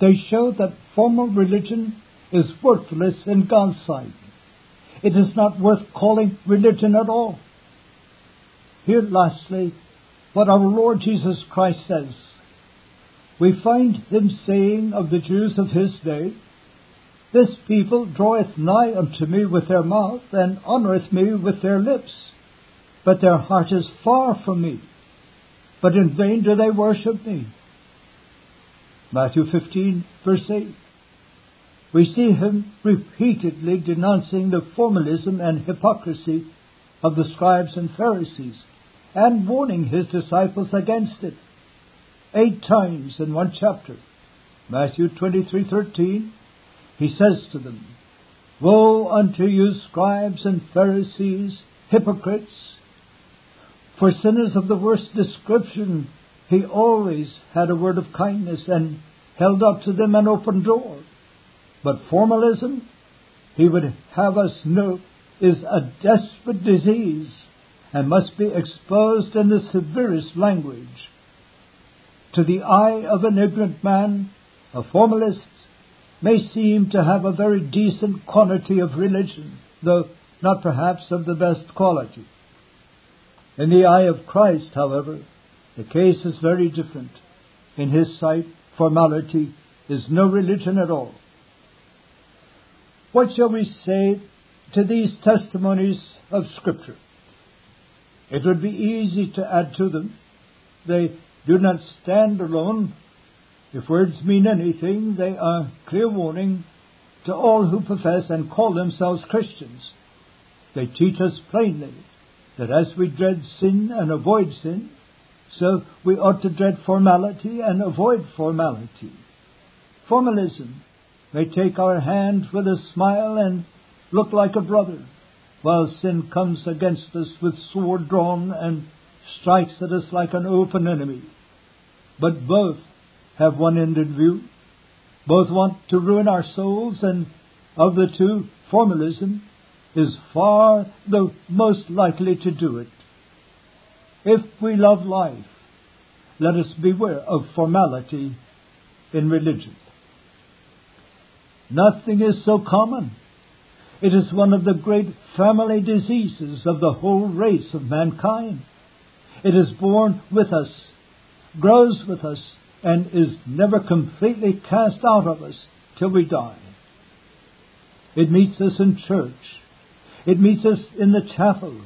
They show that formal religion is worthless in God's sight. It is not worth calling religion at all. Here, lastly, what our Lord Jesus Christ says. We find him saying of the Jews of his day, This people draweth nigh unto me with their mouth, and honoureth me with their lips, but their heart is far from me, but in vain do they worship me. Matthew 15, verse 8. We see him repeatedly denouncing the formalism and hypocrisy of the scribes and Pharisees and warning his disciples against it. Eight times in one chapter. Matthew 23:13 he says to them, Woe unto you scribes and Pharisees, hypocrites! For sinners of the worst description he always had a word of kindness and held up to them an open door. But formalism, he would have us know, is a desperate disease and must be exposed in the severest language. To the eye of an ignorant man, a formalist may seem to have a very decent quantity of religion, though not perhaps of the best quality. In the eye of Christ, however, the case is very different. In his sight, formality is no religion at all. What shall we say to these testimonies of Scripture? It would be easy to add to them. They do not stand alone. If words mean anything, they are clear warning to all who profess and call themselves Christians. They teach us plainly that as we dread sin and avoid sin, so we ought to dread formality and avoid formality. Formalism may take our hand with a smile and look like a brother, while sin comes against us with sword drawn and strikes at us like an open enemy. But both have one end in view. Both want to ruin our souls, and of the two, formalism is far the most likely to do it. If we love life, let us beware of formality in religion. Nothing is so common. It is one of the great family diseases of the whole race of mankind. It is born with us, grows with us, and is never completely cast out of us till we die. It meets us in church. It meets us in the chapel.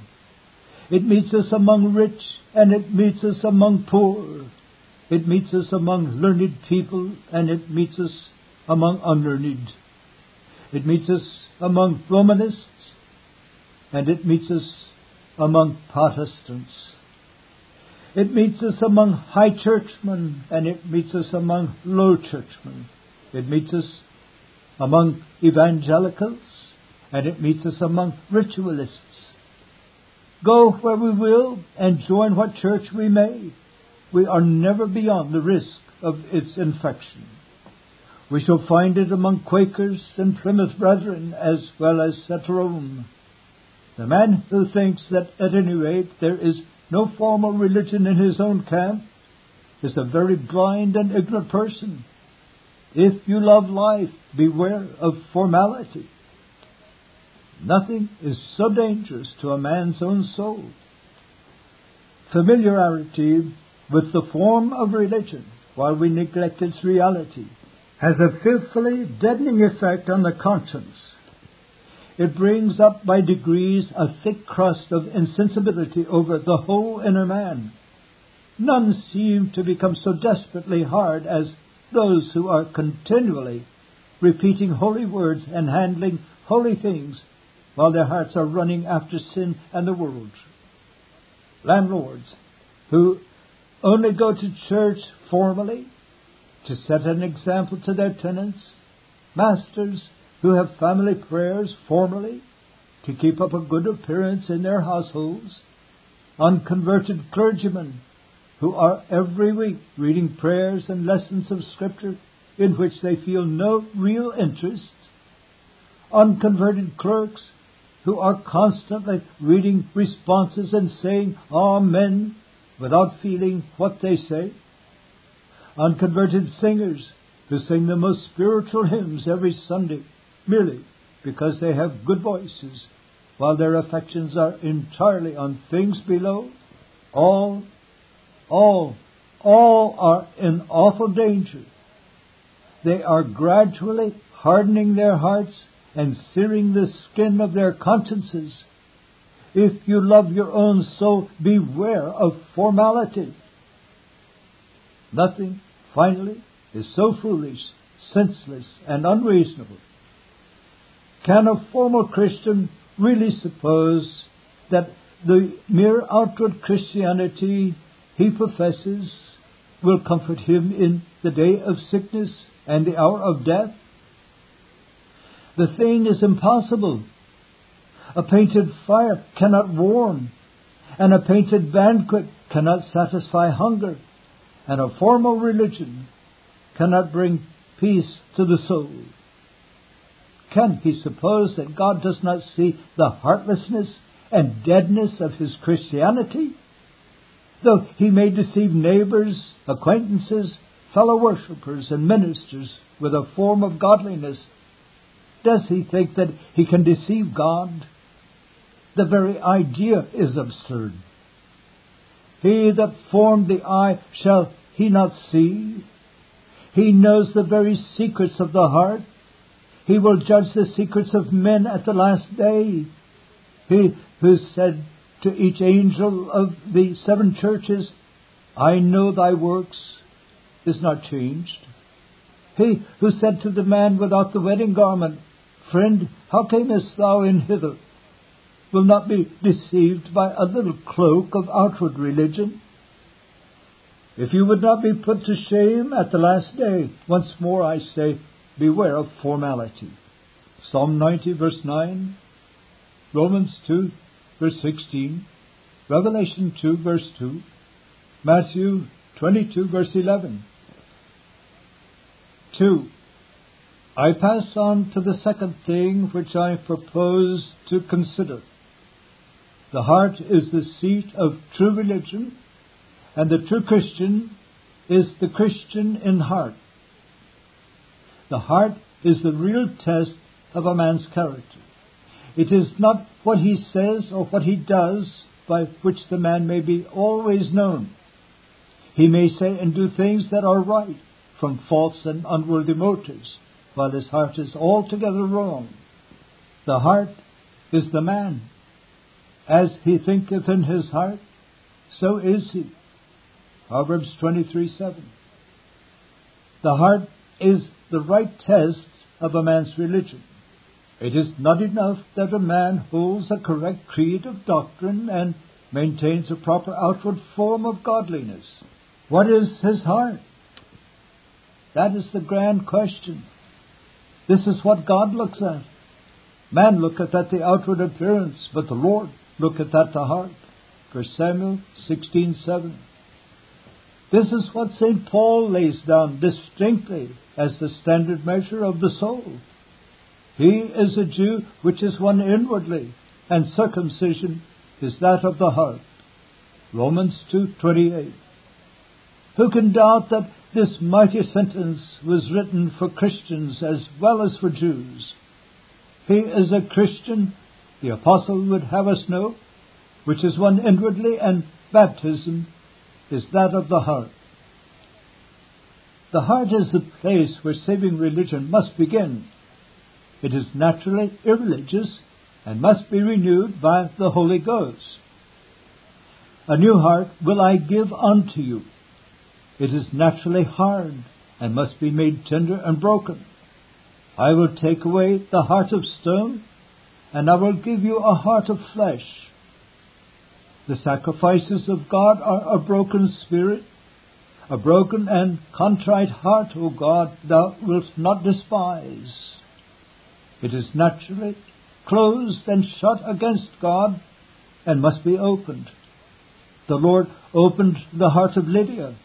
It meets us among rich and it meets us among poor. It meets us among learned people and it meets us among unlearned. It meets us among Romanists and it meets us among Protestants. It meets us among high churchmen and it meets us among low churchmen. It meets us among evangelicals and it meets us among ritualists. Go where we will and join what church we may, we are never beyond the risk of its infection. We shall find it among Quakers and Plymouth Brethren as well as at Rome. The man who thinks that at any rate there is no formal religion in his own camp is a very blind and ignorant person. If you love life, beware of formality. Nothing is so dangerous to a man's own soul. Familiarity with the form of religion, while we neglect its reality, has a fearfully deadening effect on the conscience. It brings up by degrees a thick crust of insensibility over the whole inner man. None seem to become so desperately hard as those who are continually repeating holy words and handling holy things while their hearts are running after sin and the world. Landlords who only go to church formally to set an example to their tenants, masters who have family prayers formally to keep up a good appearance in their households, unconverted clergymen who are every week reading prayers and lessons of Scripture in which they feel no real interest, unconverted clerks who are constantly reading responses and saying Amen without feeling what they say. Unconverted singers who sing the most spiritual hymns every Sunday merely because they have good voices, while their affections are entirely on things below, all, all, all are in awful danger. They are gradually hardening their hearts and searing the skin of their consciences. If you love your own soul, beware of formality. Nothing, finally, is so foolish, senseless, and unreasonable. Can a formal Christian really suppose that the mere outward Christianity he professes will comfort him in the day of sickness and the hour of death? The thing is impossible. A painted fire cannot warm, and a painted banquet cannot satisfy hunger, and a formal religion cannot bring peace to the soul. Can he suppose that God does not see the heartlessness and deadness of his Christianity? Though he may deceive neighbors, acquaintances, fellow worshippers, and ministers with a form of godliness, does he think that he can deceive God? The very idea is absurd. He that formed the eye, shall he not see? He knows the very secrets of the heart. He will judge the secrets of men at the last day. He who said to each angel of the seven churches, I know thy works, is not changed. He who said to the man without the wedding garment, Friend, how camest thou in hither? will not be deceived by a little cloak of outward religion. If you would not be put to shame at the last day, once more I say, beware of formality. Psalm 90, verse 9, Romans 2, verse 16, Revelation 2, verse 2, Matthew 22, verse 11. 2. I pass on to the second thing which I propose to consider. The heart is the seat of true religion, and the true Christian is the Christian in heart. The heart is the real test of a man's character. It is not what he says or what he does by which the man may be always known. He may say and do things that are right from false and unworthy motives, while his heart is altogether wrong. The heart is the man. As he thinketh in his heart, so is he. Proverbs 23 7. The heart is the right test of a man's religion. It is not enough that a man holds a correct creed of doctrine and maintains a proper outward form of godliness. What is his heart? That is the grand question. This is what God looks at. Man looketh at the outward appearance, but the Lord looketh at the heart. 1 Samuel 16:7. This is what St. Paul lays down distinctly as the standard measure of the soul. He is a Jew which is one inwardly, and circumcision is that of the heart. Romans 2:28. Who can doubt that this mighty sentence was written for Christians as well as for Jews? He is a Christian, the apostle would have us know, which is one inwardly, and baptism is that of the heart. The heart is the place where saving religion must begin. It is naturally irreligious and must be renewed by the Holy Ghost. A new heart will I give unto you. It is naturally hard and must be made tender and broken. I will take away the heart of stone, and I will give you a heart of flesh. The sacrifices of God are a broken spirit, a broken and contrite heart, O God, thou wilt not despise. It is naturally closed and shut against God and must be opened. The Lord opened the heart of Lydia,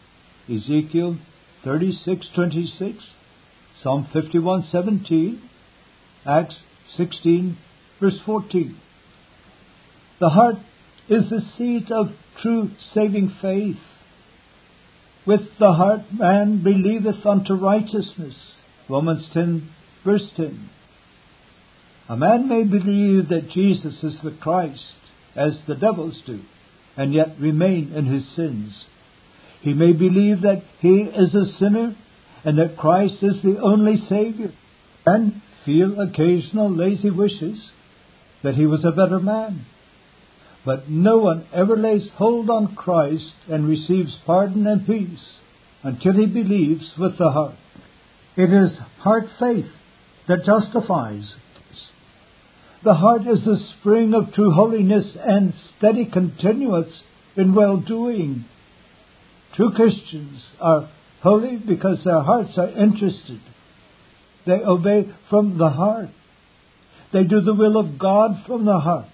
Ezekiel 36:26, Psalm 51:17, Acts 16 verse 14. The heart is the seat of true saving faith. With the heart man believeth unto righteousness. Romans 10, verse 10. A man may believe that Jesus is the Christ, as the devils do, and yet remain in his sins. He may believe that he is a sinner and that Christ is the only Savior, and feel occasional lazy wishes that he was a better man. But no one ever lays hold on Christ and receives pardon and peace until he believes with the heart. It is heart faith that justifies. The heart is the spring of true holiness and steady continuance in well doing. True Christians are holy because their hearts are interested. They obey from the heart. They do the will of God from the heart.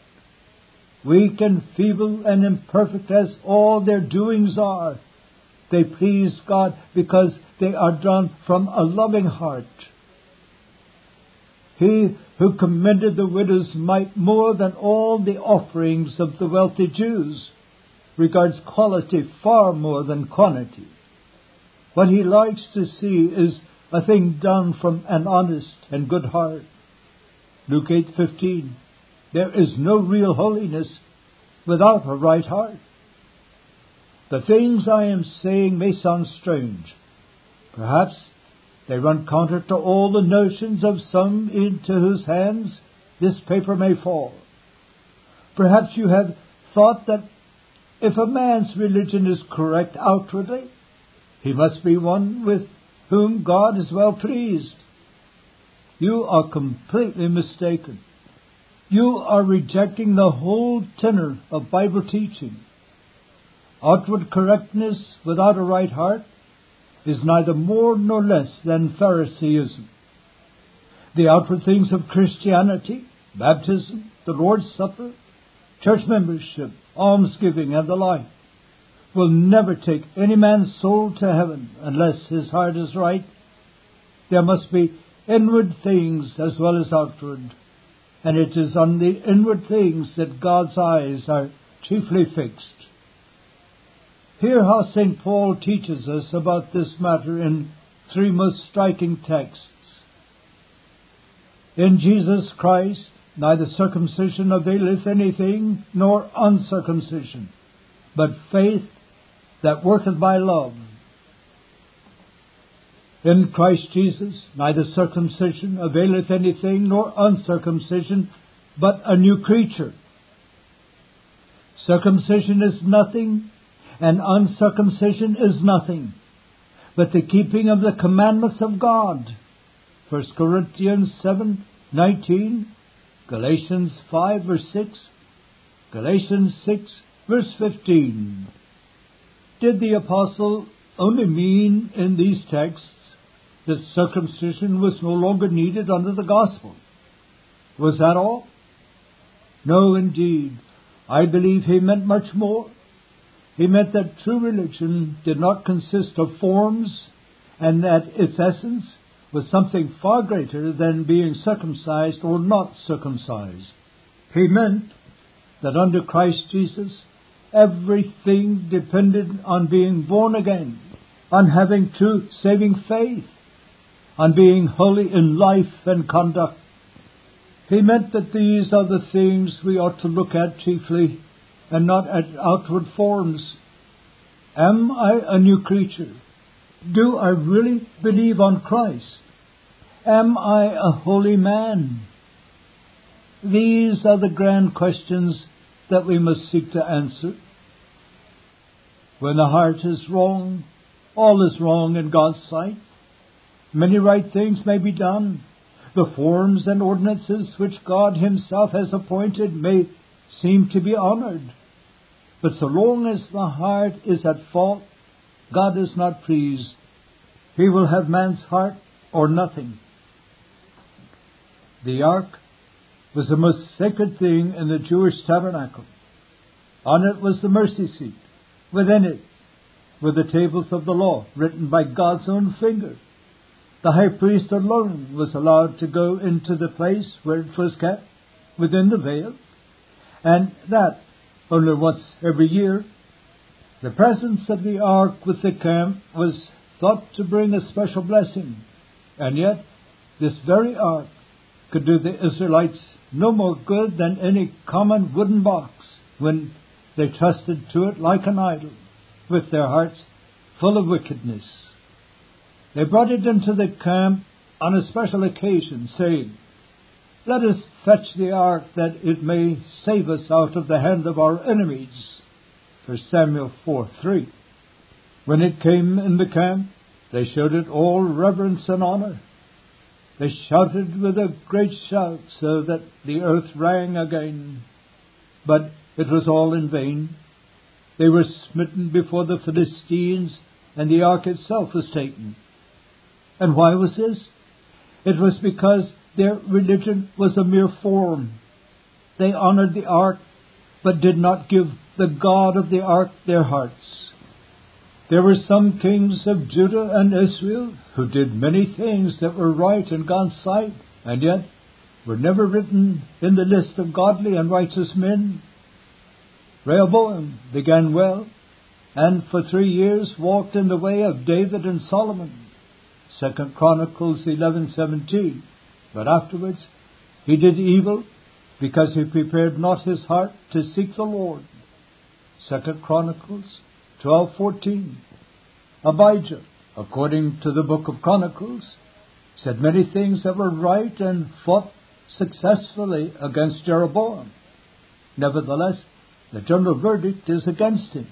Weak and feeble and imperfect as all their doings are, they please God because they are drawn from a loving heart. He who commended the widow's mite more than all the offerings of the wealthy Jews regards quality far more than quantity. What he likes to see is a thing done from an honest and good heart. Luke 8:15 There is no real holiness without a right heart. The things I am saying may sound strange. Perhaps they run counter to all the notions of some into whose hands this paper may fall. Perhaps you have thought that if a man's religion is correct outwardly, he must be one with whom God is well pleased. You are completely mistaken. You are rejecting the whole tenor of Bible teaching. Outward correctness without a right heart is neither more nor less than Pharisaism. The outward things of Christianity, baptism, the Lord's Supper, church membership, almsgiving, and the like, will never take any man's soul to heaven unless his heart is right. There must be inward things as well as outward, and it is on the inward things that God's eyes are chiefly fixed. Hear how St. Paul teaches us about this matter in three most striking texts. In Jesus Christ, neither circumcision availeth anything, nor uncircumcision, but faith that worketh by love. In Christ Jesus, neither circumcision availeth anything, nor uncircumcision, but a new creature. Circumcision is nothing, and uncircumcision is nothing, but the keeping of the commandments of God. 1 Corinthians 7 19, Galatians 5 verse 6, Galatians 6 verse 15. Did the apostle only mean in these texts that circumcision was no longer needed under the gospel? Was that all? No, indeed. I believe he meant much more. He meant that true religion did not consist of forms and that its essence was something far greater than being circumcised or not circumcised. He meant that under Christ Jesus Everything depended on being born again, on having true saving faith, on being holy in life and conduct. He meant that these are the things we ought to look at chiefly, and not at outward forms. Am I a new creature? Do I really believe on Christ? Am I a holy man? These are the grand questions that we must seek to answer. When the heart is wrong, all is wrong in God's sight. Many right things may be done. The forms and ordinances which God Himself has appointed may seem to be honored. But so long as the heart is at fault, God is not pleased. He will have man's heart or nothing. The ark was the most sacred thing in the Jewish tabernacle. On it was the mercy seat. Within it were the tables of the law, written by God's own finger. The high priest alone was allowed to go into the place where it was kept, within the veil, and that only once every year. The presence of the ark with the camp was thought to bring a special blessing, and yet this very ark could do the Israelites no more good than any common wooden box when they trusted to it like an idol, with their hearts full of wickedness. They brought it into the camp on a special occasion, saying, Let us fetch the ark that it may save us out of the hand of our enemies. 1 Samuel 4 3. When it came in the camp, they showed it all reverence and honor. They shouted with a great shout so that the earth rang again. But it was all in vain. They were smitten before the Philistines, and the ark itself was taken. And why was this? It was because their religion was a mere form. They honored the ark, but did not give the God of the ark their hearts. There were some kings of Judah and Israel who did many things that were right in God's sight, and yet were never written in the list of godly and righteous men. Rehoboam began well, and for three years walked in the way of David and Solomon. Second Chronicles eleven seventeen. But afterwards he did evil because he prepared not his heart to seek the Lord. Second Chronicles twelve fourteen. Abijah, according to the book of Chronicles, said many things that were right and fought successfully against Jeroboam. Nevertheless, the general verdict is against him.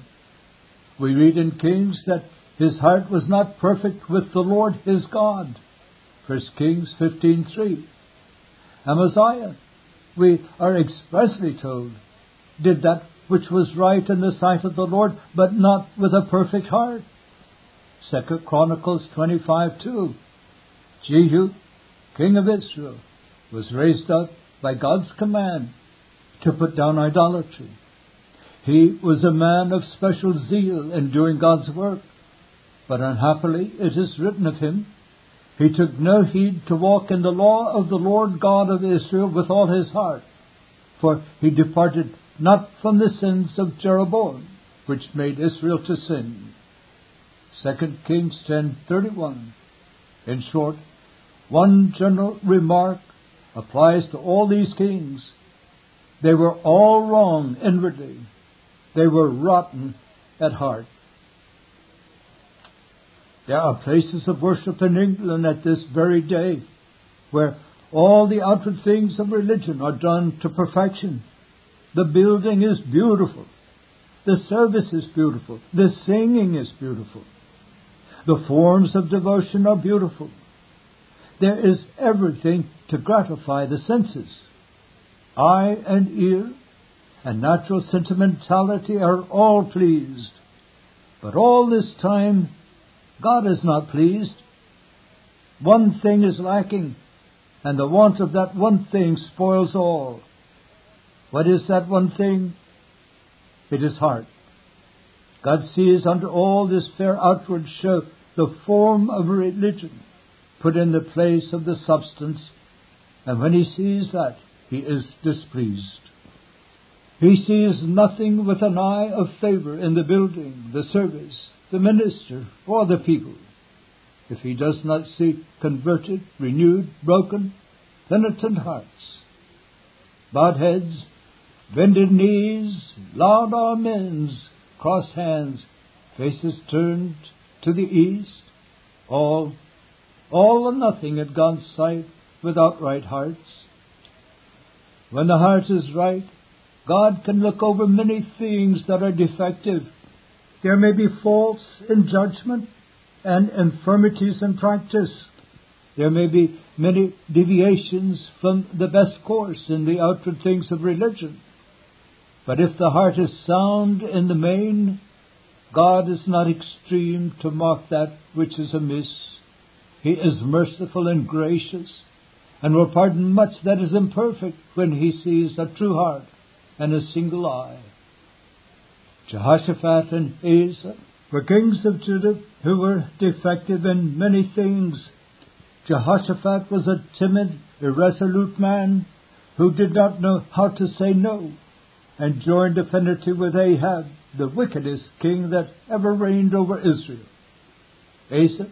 We read in Kings that his heart was not perfect with the Lord his God. 1 Kings 15:3. Amaziah, we are expressly told, did that which was right in the sight of the Lord, but not with a perfect heart. 2 Chronicles 25:2. Jehu, king of Israel, was raised up by God's command to put down idolatry. He was a man of special zeal in doing God's work, but unhappily it is written of him, he took no heed to walk in the law of the Lord God of Israel with all his heart, for he departed not from the sins of Jeroboam, which made Israel to sin. 2 Kings 10:31. In short, one general remark applies to all these kings. They were all wrong inwardly, they were rotten at heart. There are places of worship in England at this very day where all the outward things of religion are done to perfection. The building is beautiful. The service is beautiful. The singing is beautiful. The forms of devotion are beautiful. There is everything to gratify the senses. Eye and ear and natural sentimentality are all pleased. But all this time, God is not pleased. One thing is lacking, and the want of that one thing spoils all. What is that one thing? It is heart. God sees under all this fair outward show the form of religion put in the place of the substance, and when he sees that, he is displeased. He sees nothing with an eye of favor in the building, the service, the minister, or the people. If he does not see converted, renewed, broken, penitent hearts, bowed heads, bended knees, loud amens, crossed hands, faces turned to the east, all, all or nothing at God's sight without right hearts. When the heart is right, God can look over many things that are defective. There may be faults in judgment and infirmities in practice. There may be many deviations from the best course in the outward things of religion. But if the heart is sound in the main, God is not extreme to mark that which is amiss. He is merciful and gracious, and will pardon much that is imperfect when he sees a true heart and a single eye. Jehoshaphat and Asa were kings of Judah who were defective in many things. Jehoshaphat was a timid, irresolute man who did not know how to say no and joined affinity with Ahab the wickedest king that ever reigned over Israel. Asa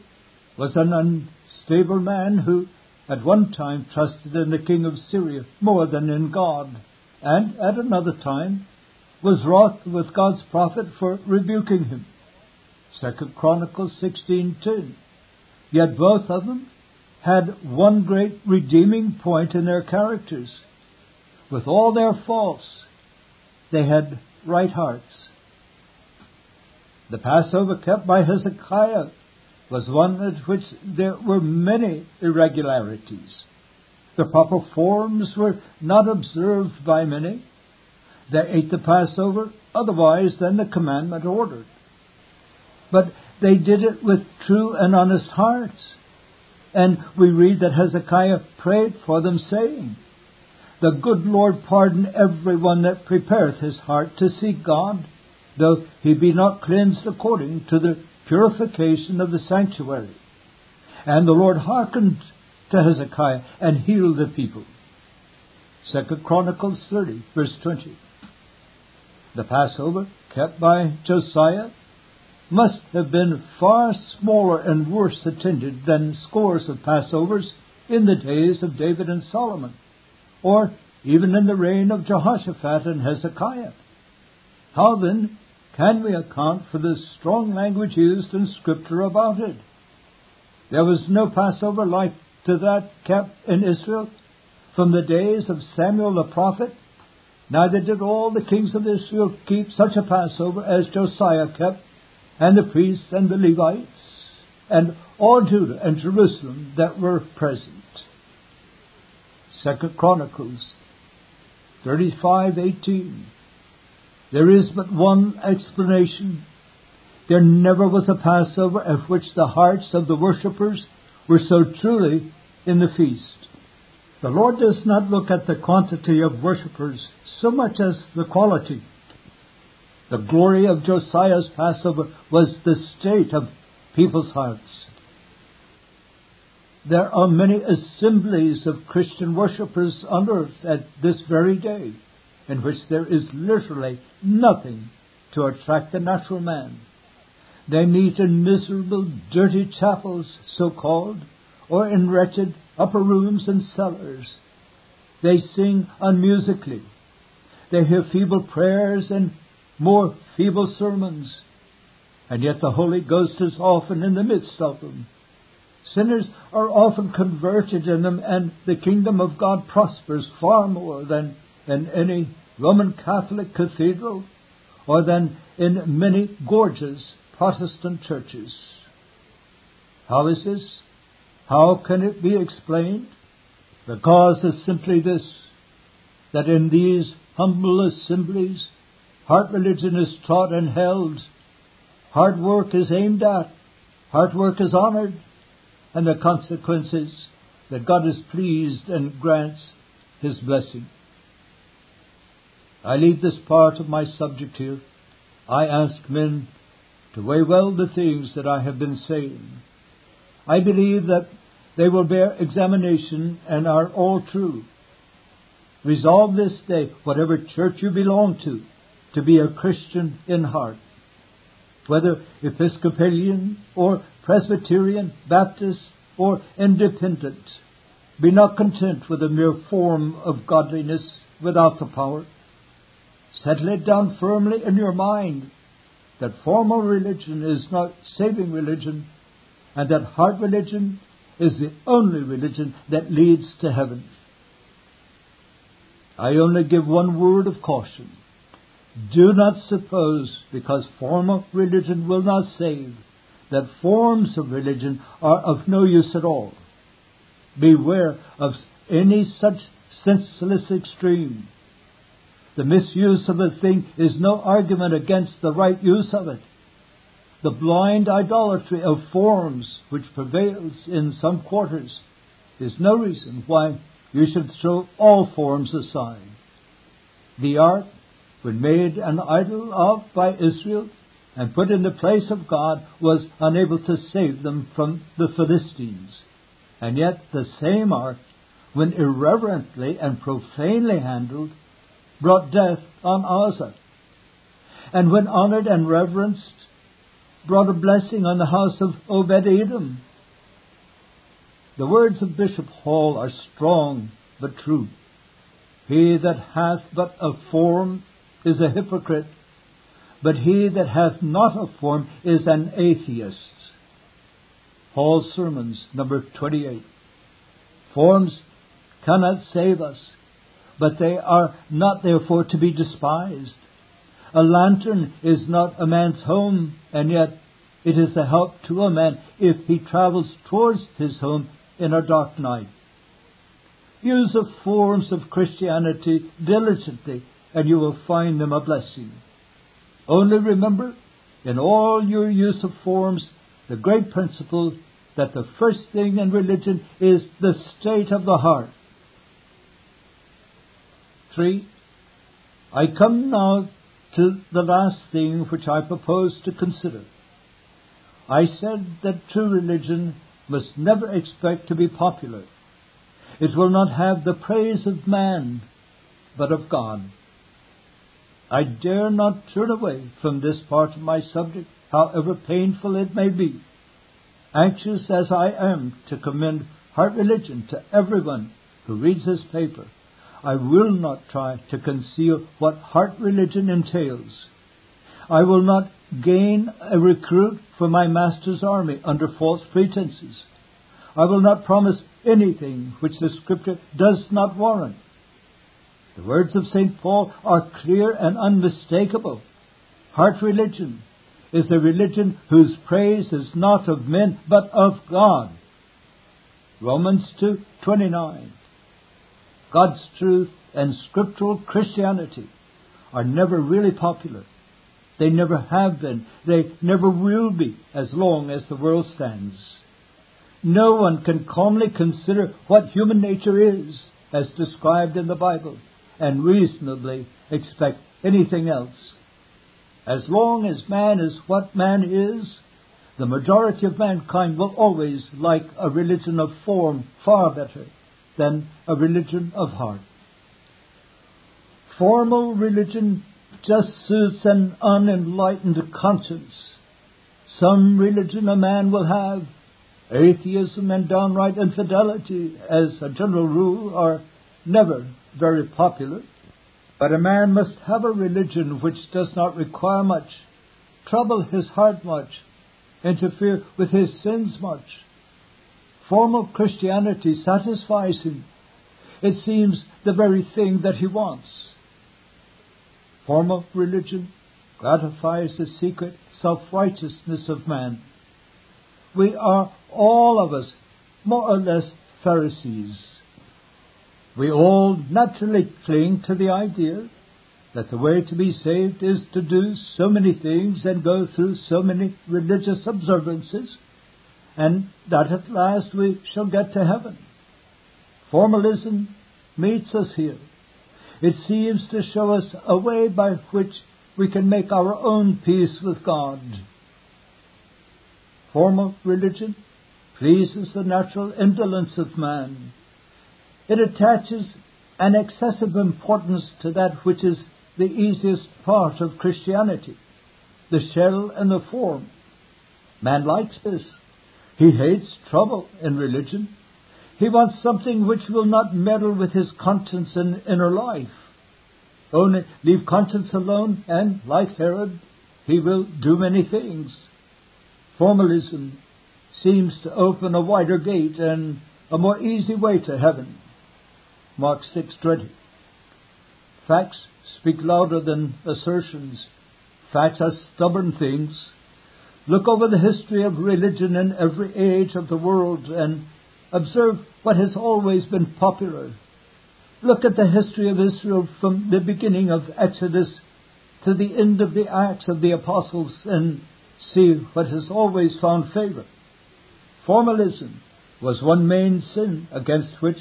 was an unstable man who at one time trusted in the king of Syria more than in God, and at another time was wroth with God's prophet for rebuking him. Second Chronicles 16:10. Yet both of them had one great redeeming point in their characters. With all their faults, they had right hearts. The Passover kept by Hezekiah was one at which there were many irregularities. The proper forms were not observed by many. They ate the Passover otherwise than the commandment ordered. But they did it with true and honest hearts. And we read that Hezekiah prayed for them, saying, The good Lord pardon every one that prepareth his heart to seek God, though he be not cleansed according to the purification of the sanctuary. And the Lord hearkened to Hezekiah and healed the people. Second Chronicles 30, verse 20. The Passover, kept by Josiah, must have been far smaller and worse attended than scores of Passovers in the days of David and Solomon, or even in the reign of Jehoshaphat and Hezekiah. How then can we account for the strong language used in Scripture about it? There was no Passover like to that kept in Israel from the days of Samuel the prophet, neither did all the kings of Israel keep such a Passover as Josiah kept and the priests and the Levites, and all Judah and Jerusalem that were present. Second Chronicles 35:18. There is but one explanation. There never was a Passover at which the hearts of the worshippers were so truly in the feast. The Lord does not look at the quantity of worshippers so much as the quality. The glory of Josiah's Passover was the state of people's hearts. There are many assemblies of Christian worshippers on earth at this very day in which there is literally nothing to attract the natural man. They meet in miserable, dirty chapels, so called, or in wretched upper rooms and cellars. They sing unmusically. They hear feeble prayers and more feeble sermons, and yet the Holy Ghost is often in the midst of them. Sinners are often converted in them, and the kingdom of God prospers far more than in any Roman Catholic cathedral or than in many gorgeous Protestant churches. How is this? How can it be explained? The cause is simply this that in these humble assemblies Heart religion is taught and held. Hard work is aimed at. Hard work is honored. And the consequences that God is pleased and grants His blessing. I leave this part of my subject here. I ask men to weigh well the things that I have been saying. I believe that they will bear examination and are all true. Resolve this day, whatever church you belong to, to be a Christian in heart. Whether Episcopalian or Presbyterian, Baptist or Independent, be not content with a mere form of godliness without the power. Settle it down firmly in your mind that formal religion is not saving religion, and that heart religion is the only religion that leads to heaven. I only give one word of caution. Do not suppose, because formal religion will not save, that forms of religion are of no use at all. Beware of any such senseless extreme. The misuse of a thing is no argument against the right use of it. The blind idolatry of forms which prevails in some quarters is no reason why you should throw all forms aside. The ark when made an idol of by Israel and put in the place of God, was unable to save them from the Philistines. And yet the same ark, when irreverently and profanely handled, brought death on Uzzah. and when honored and reverenced, brought a blessing on the house of Obed Edom. The words of Bishop Hall are strong but true. He that hath but a form is a hypocrite, but he that hath not a form is an atheist. Paul's Sermons, number 28. Forms cannot save us, but they are not therefore to be despised. A lantern is not a man's home, and yet it is a help to a man if he travels towards his home in a dark night. Use the forms of Christianity diligently, and you will find them a blessing. Only remember, in all your use of forms, the great principle that the first thing in religion is the state of the heart. 3. I come now to the last thing which I propose to consider. I said that true religion must never expect to be popular. It will not have the praise of man, but of God. I dare not turn away from this part of my subject, however painful it may be. Anxious as I am to commend heart religion to everyone who reads this paper, I will not try to conceal what heart religion entails. I will not gain a recruit for my master's army under false pretenses. I will not promise anything which the Scripture does not warrant. The words of St. Paul are clear and unmistakable. Heart religion is a religion whose praise is not of men but of God. Romans 2:29 God's truth and scriptural Christianity are never really popular. They never have been. They never will be as long as the world stands. No one can calmly consider what human nature is as described in the Bible and reasonably expect anything else. As long as man is what man is, the majority of mankind will always like a religion of form far better than a religion of heart. Formal religion just suits an unenlightened conscience. Some religion a man will have, atheism and downright infidelity, as a general rule, are never very popular. But a man must have a religion which does not require much, trouble his heart much, interfere with his sins much, Formal Christianity satisfies him. It seems the very thing that he wants. Formal religion gratifies the secret self righteousness of man. We are all of us more or less Pharisees. We all naturally cling to the idea that the way to be saved is to do so many things and go through so many religious observances and that at last we shall get to heaven. Formalism meets us here. It seems to show us a way by which we can make our own peace with God. Formal religion pleases the natural indolence of man. It attaches an excessive importance to that which is the easiest part of Christianity, the shell and the form. Man likes this. He hates trouble in religion. He wants something which will not meddle with his conscience and inner life. Only leave conscience alone, and, like Herod, he will do many things. Formalism seems to open a wider gate and a more easy way to heaven. Mark 6:20. Facts speak louder than assertions. Facts are stubborn things. Look over the history of religion in every age of the world and observe what has always been popular. Look at the history of Israel from the beginning of Exodus to the end of the Acts of the Apostles and see what has always found favor. Formalism was one main sin against which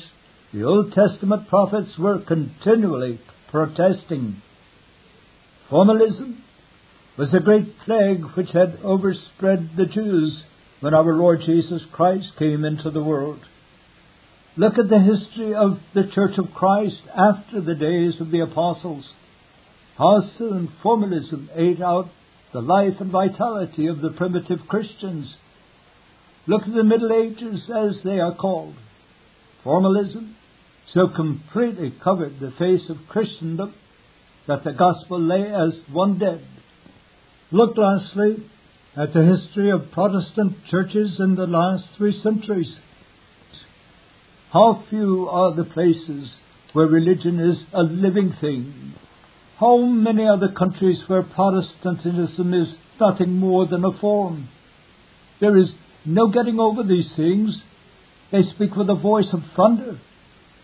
the Old Testament prophets were continually protesting. Formalism was the great plague which had overspread the Jews when our Lord Jesus Christ came into the world. Look at the history of the Church of Christ after the days of the apostles. How soon formalism ate out the life and vitality of the primitive Christians. Look at the Middle Ages as they are called. Formalism so completely covered the face of Christendom that the gospel lay as one dead. Look lastly at the history of Protestant churches in the last three centuries. How few are the places where religion is a living thing. How many are the countries where Protestantism is nothing more than a form? There is no getting over these things. They speak with a voice of thunder.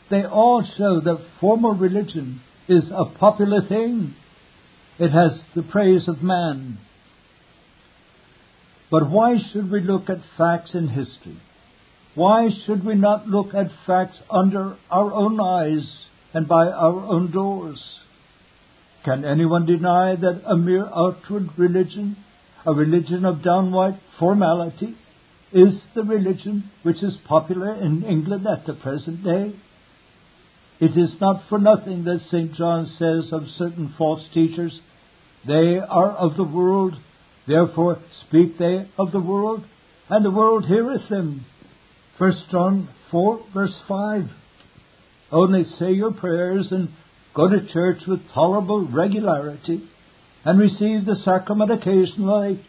They all show that formal religion is a popular thing. It has the praise of man. But why should we look at facts in history? Why should we not look at facts under our own eyes and by our own doors? Can anyone deny that a mere outward religion, a religion of downright formality, is the religion which is popular in England at the present day? It is not for nothing that St. John says of certain false teachers, They are of the world, therefore speak they of the world, and the world heareth them. 1 John 4, verse 5. Only say your prayers and go to church with tolerable regularity and receive the sacrament occasionally,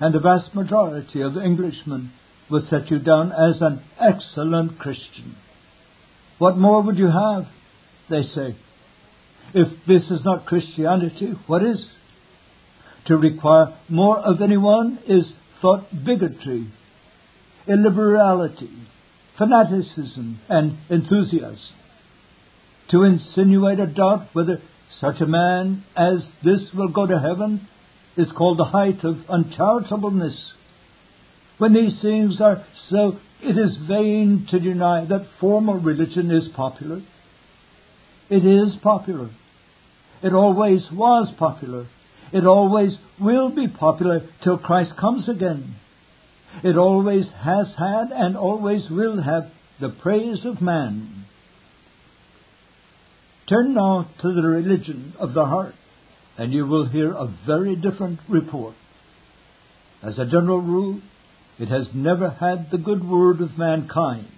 and the vast majority of Englishmen will set you down as an excellent Christian. What more would you have? They say. If this is not Christianity, what is? To require more of anyone is thought bigotry illiberality, fanaticism, and enthusiasm. To insinuate a doubt whether such a man as this will go to heaven is called the height of uncharitableness. When these things are so, it is vain to deny that formal religion is popular. It is popular. It always was popular. It always will be popular till Christ comes again. It always has had and always will have the praise of man. Turn now to the religion of the heart, and you will hear a very different report. As a general rule, it has never had the good word of mankind.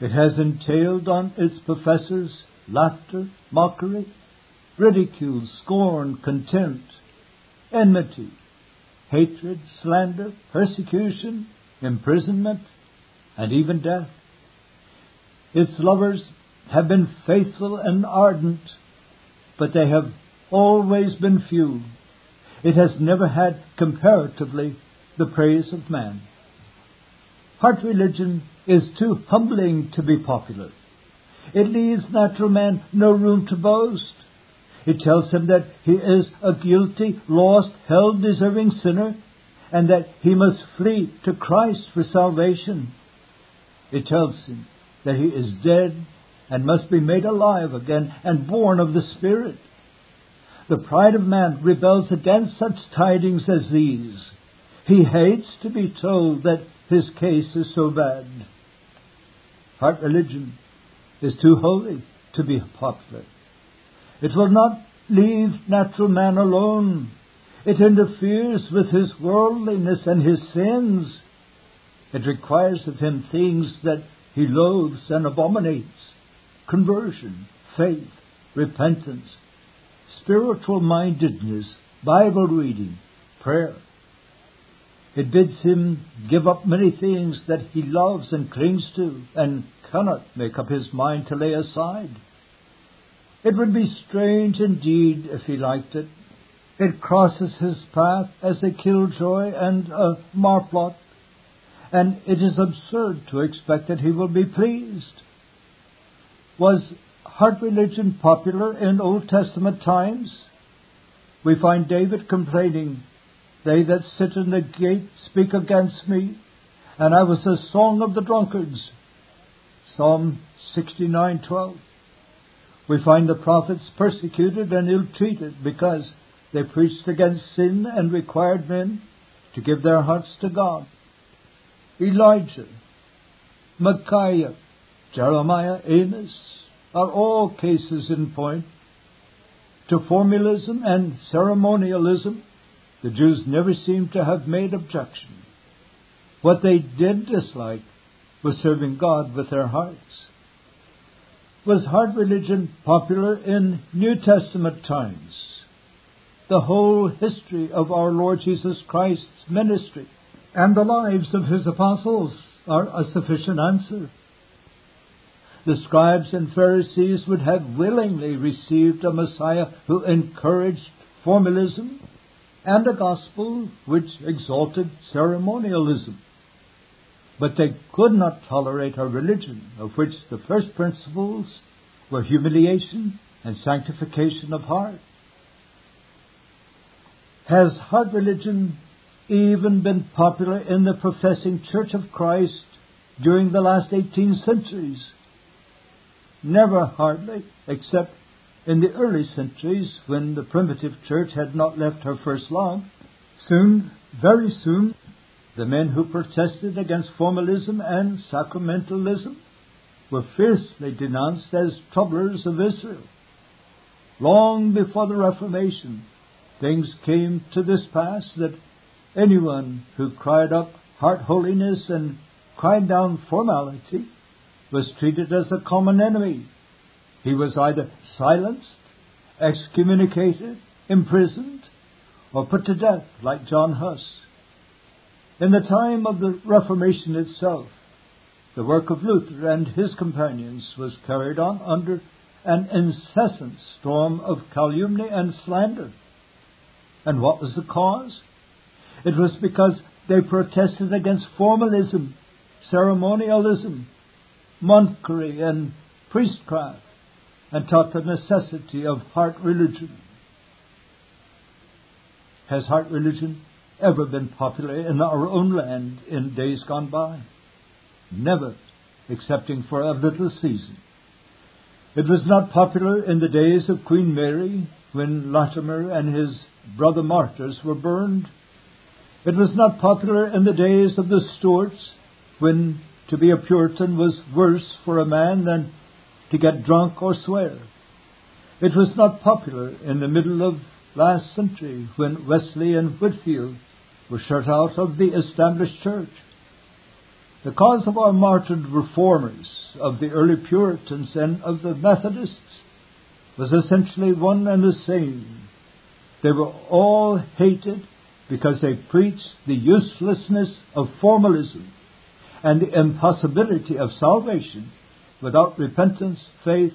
It has entailed on its professors laughter, mockery, ridicule, scorn, contempt, enmity, hatred, slander, persecution, imprisonment, and even death. Its lovers have been faithful and ardent, but they have always been few. It has never had comparatively the praise of man. Heart religion is too humbling to be popular. It leaves natural man no room to boast. It tells him that he is a guilty, lost, hell deserving sinner and that he must flee to Christ for salvation. It tells him that he is dead and must be made alive again and born of the Spirit. The pride of man rebels against such tidings as these. He hates to be told that his case is so bad. Heart religion is too holy to be popular. It will not leave natural man alone. It interferes with his worldliness and his sins. It requires of him things that he loathes and abominates conversion, faith, repentance, spiritual mindedness, Bible reading, prayer. It bids him give up many things that he loves and clings to and cannot make up his mind to lay aside. It would be strange indeed if he liked it. It crosses his path as a killjoy and a marplot, and it is absurd to expect that he will be pleased. Was heart religion popular in Old Testament times? We find David complaining, They that sit in the gate speak against me, and I was the song of the drunkards. Psalm 69:12 we find the prophets persecuted and ill treated because they preached against sin and required men to give their hearts to God. Elijah, Micaiah, Jeremiah, Amos are all cases in point. To formalism and ceremonialism, the Jews never seem to have made objection. What they did dislike was serving God with their hearts. Was heart religion popular in New Testament times? The whole history of our Lord Jesus Christ's ministry and the lives of his apostles are a sufficient answer. The scribes and Pharisees would have willingly received a Messiah who encouraged formalism and a gospel which exalted ceremonialism. But they could not tolerate a religion of which the first principles were humiliation and sanctification of heart. Has heart religion even been popular in the professing Church of Christ during the last 18 centuries? Never hardly, except in the early centuries when the primitive church had not left her first love. Soon, very soon, the men who protested against formalism and sacramentalism were fiercely denounced as troublers of Israel. Long before the Reformation, things came to this pass that anyone who cried up heart holiness and cried down formality was treated as a common enemy. He was either silenced, excommunicated, imprisoned, or put to death like John Huss. In the time of the Reformation itself, the work of Luther and his companions was carried on under an incessant storm of calumny and slander. And what was the cause? It was because they protested against formalism, ceremonialism, monkery, and priestcraft, and taught the necessity of heart religion. Has heart religion ever been popular in our own land in days gone by. Never, excepting for a little season. It was not popular in the days of Queen Mary when Latimer and his brother martyrs were burned. It was not popular in the days of the Stuarts when to be a Puritan was worse for a man than to get drunk or swear. It was not popular in the middle of last century when Wesley and Whitefield were shut out of the established church. The cause of our martyred reformers, of the early Puritans, and of the Methodists was essentially one and the same. They were all hated because they preached the uselessness of formalism and the impossibility of salvation without repentance, faith,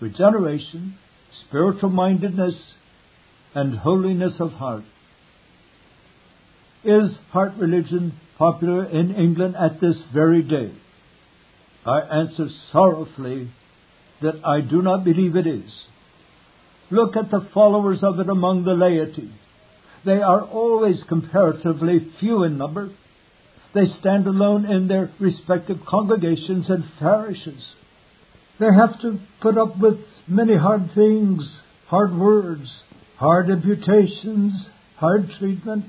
regeneration, spiritual mindedness, and holiness of heart. Is heart religion popular in England at this very day? I answer sorrowfully that I do not believe it is. Look at the followers of it among the laity. They are always comparatively few in number. They stand alone in their respective congregations and parishes. They have to put up with many hard things, hard words, hard imputations, hard treatment,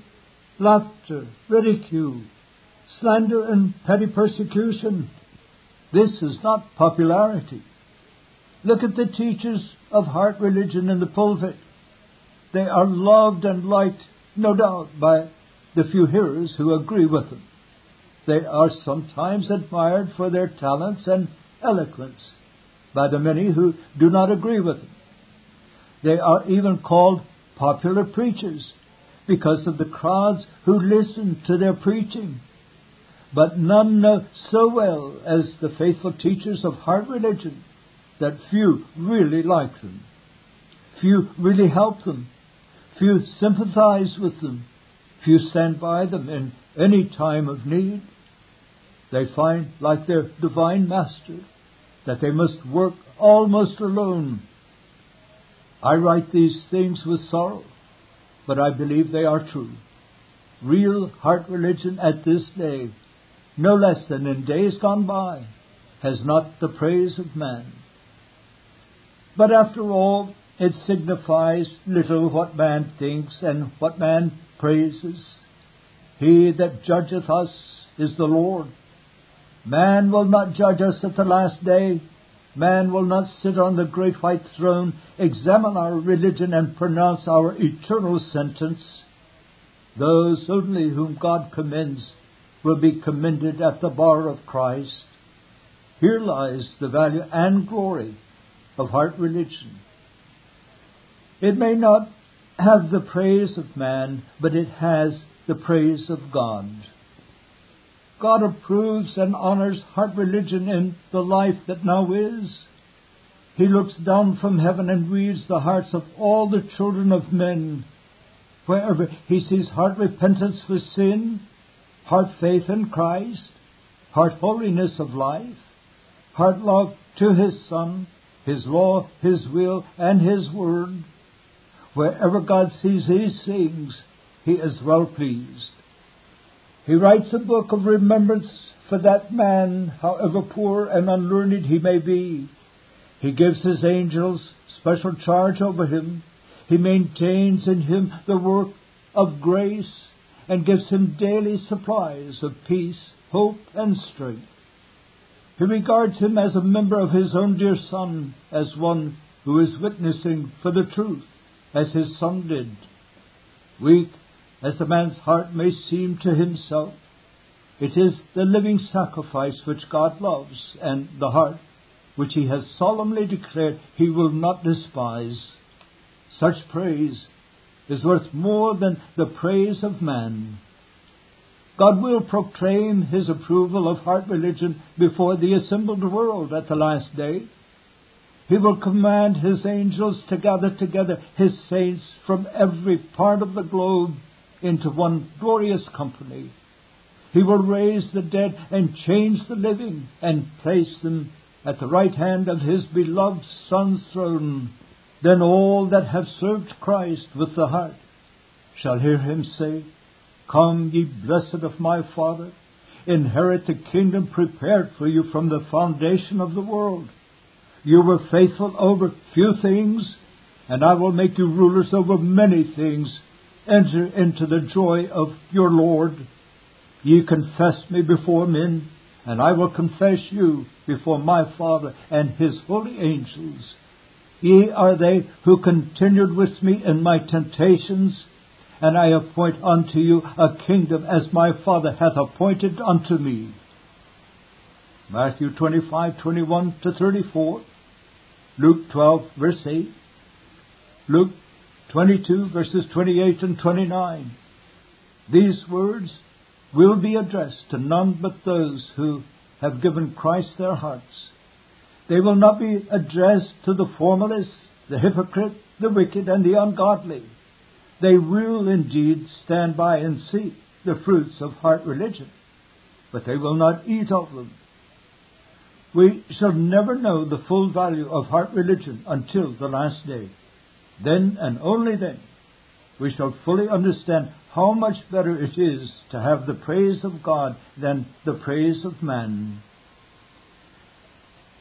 laughter, ridicule, slander, and petty persecution. This is not popularity. Look at the teachers of heart religion in the pulpit. They are loved and liked, no doubt, by the few hearers who agree with them. They are sometimes admired for their talents and eloquence by the many who do not agree with them. They are even called popular preachers because of the crowds who listen to their preaching. But none know so well as the faithful teachers of heart religion that few really like them. Few really help them. Few sympathize with them. Few stand by them in any time of need. They find, like their divine master, that they must work almost alone. I write these things with sorrow but I believe they are true. Real heart religion at this day, no less than in days gone by, has not the praise of man. But after all, it signifies little what man thinks and what man praises. He that judgeth us is the Lord. Man will not judge us at the last day, Man will not sit on the great white throne, examine our religion, and pronounce our eternal sentence. Those only whom God commends will be commended at the bar of Christ. Here lies the value and glory of heart religion. It may not have the praise of man, but it has the praise of God. God approves and honors heart religion in the life that now is. He looks down from heaven and reads the hearts of all the children of men. Wherever he sees heart repentance for sin, heart faith in Christ, heart holiness of life, heart love to his Son, his law, his will, and his word. Wherever God sees these things, he is well pleased. He writes a book of remembrance for that man, however poor and unlearned he may be. He gives his angels special charge over him. He maintains in him the work of grace and gives him daily supplies of peace, hope, and strength. He regards him as a member of his own dear son, as one who is witnessing for the truth, as his son did. Weak as the man's heart may seem to himself, it is the living sacrifice which God loves, and the heart which he has solemnly declared he will not despise. Such praise is worth more than the praise of man. God will proclaim his approval of heart religion before the assembled world at the last day. He will command his angels to gather together his saints from every part of the globe into one glorious company. He will raise the dead and change the living and place them at the right hand of his beloved Son's throne. Then all that have served Christ with the heart shall hear him say, Come, ye blessed of my Father, inherit the kingdom prepared for you from the foundation of the world. You were faithful over few things, and I will make you rulers over many things. Enter into the joy of your Lord. Ye confess me before men, and I will confess you before my Father and his holy angels. Ye are they who continued with me in my temptations, and I appoint unto you a kingdom as my Father hath appointed unto me. Matthew 25, 21 to 34, Luke 12, verse 8, Luke 22, verses 28 and 29. These words will be addressed to none but those who have given Christ their hearts. They will not be addressed to the formalist, the hypocrite, the wicked, and the ungodly. They will indeed stand by and see the fruits of heart religion, but they will not eat of them. We shall never know the full value of heart religion until the last day. Then and only then we shall fully understand how much better it is to have the praise of God than the praise of man.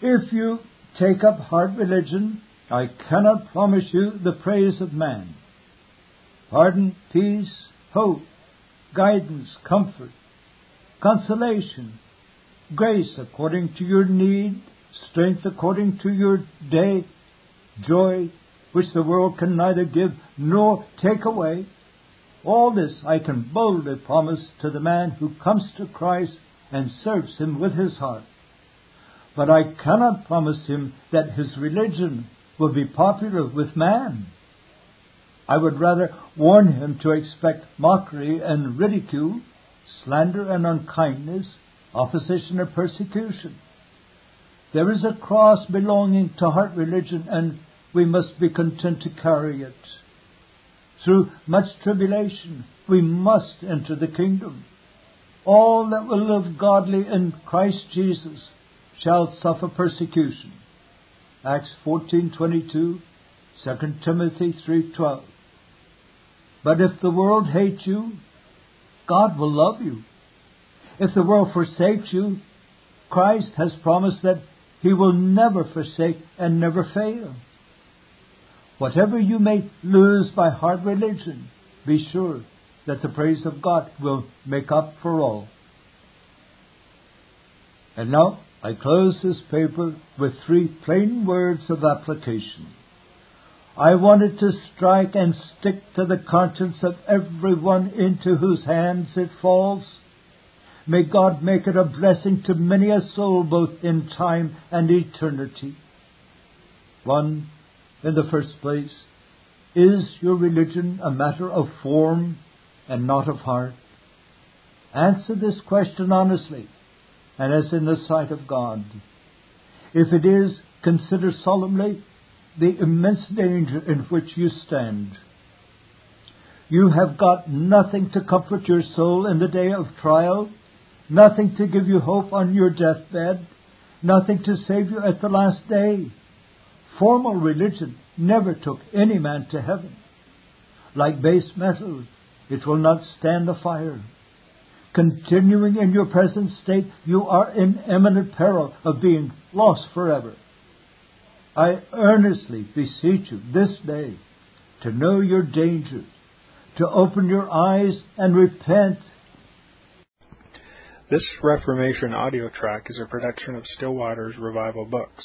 If you take up heart religion, I cannot promise you the praise of man. Pardon, peace, hope, guidance, comfort, consolation, grace according to your need, strength according to your day, joy, which the world can neither give nor take away. All this I can boldly promise to the man who comes to Christ and serves him with his heart. But I cannot promise him that his religion will be popular with man. I would rather warn him to expect mockery and ridicule, slander and unkindness, opposition and persecution. There is a cross belonging to heart religion, and we must be content to carry it. Through much tribulation, we must enter the kingdom. All that will live godly in Christ Jesus shall suffer persecution. Acts 14:22, 2 Timothy 3:12. But if the world hates you, God will love you. If the world forsakes you, Christ has promised that he will never forsake and never fail. Whatever you may lose by hard religion, be sure that the praise of God will make up for all. And now I close this paper with three plain words of application. I want it to strike and stick to the conscience of everyone into whose hands it falls. May God make it a blessing to many a soul both in time and eternity. One, in the first place, is your religion a matter of form and not of heart? Answer this question honestly and as in the sight of God. If it is, consider solemnly the immense danger in which you stand. You have got nothing to comfort your soul in the day of trial, nothing to give you hope on your deathbed, nothing to save you at the last day. Formal religion never took any man to heaven. Like base metal, it will not stand the fire. Continuing in your present state, you are in imminent peril of being lost forever. I earnestly beseech you this day to know your dangers, to open your eyes and repent. This Reformation audio track is a production of Still Waters Revival Books.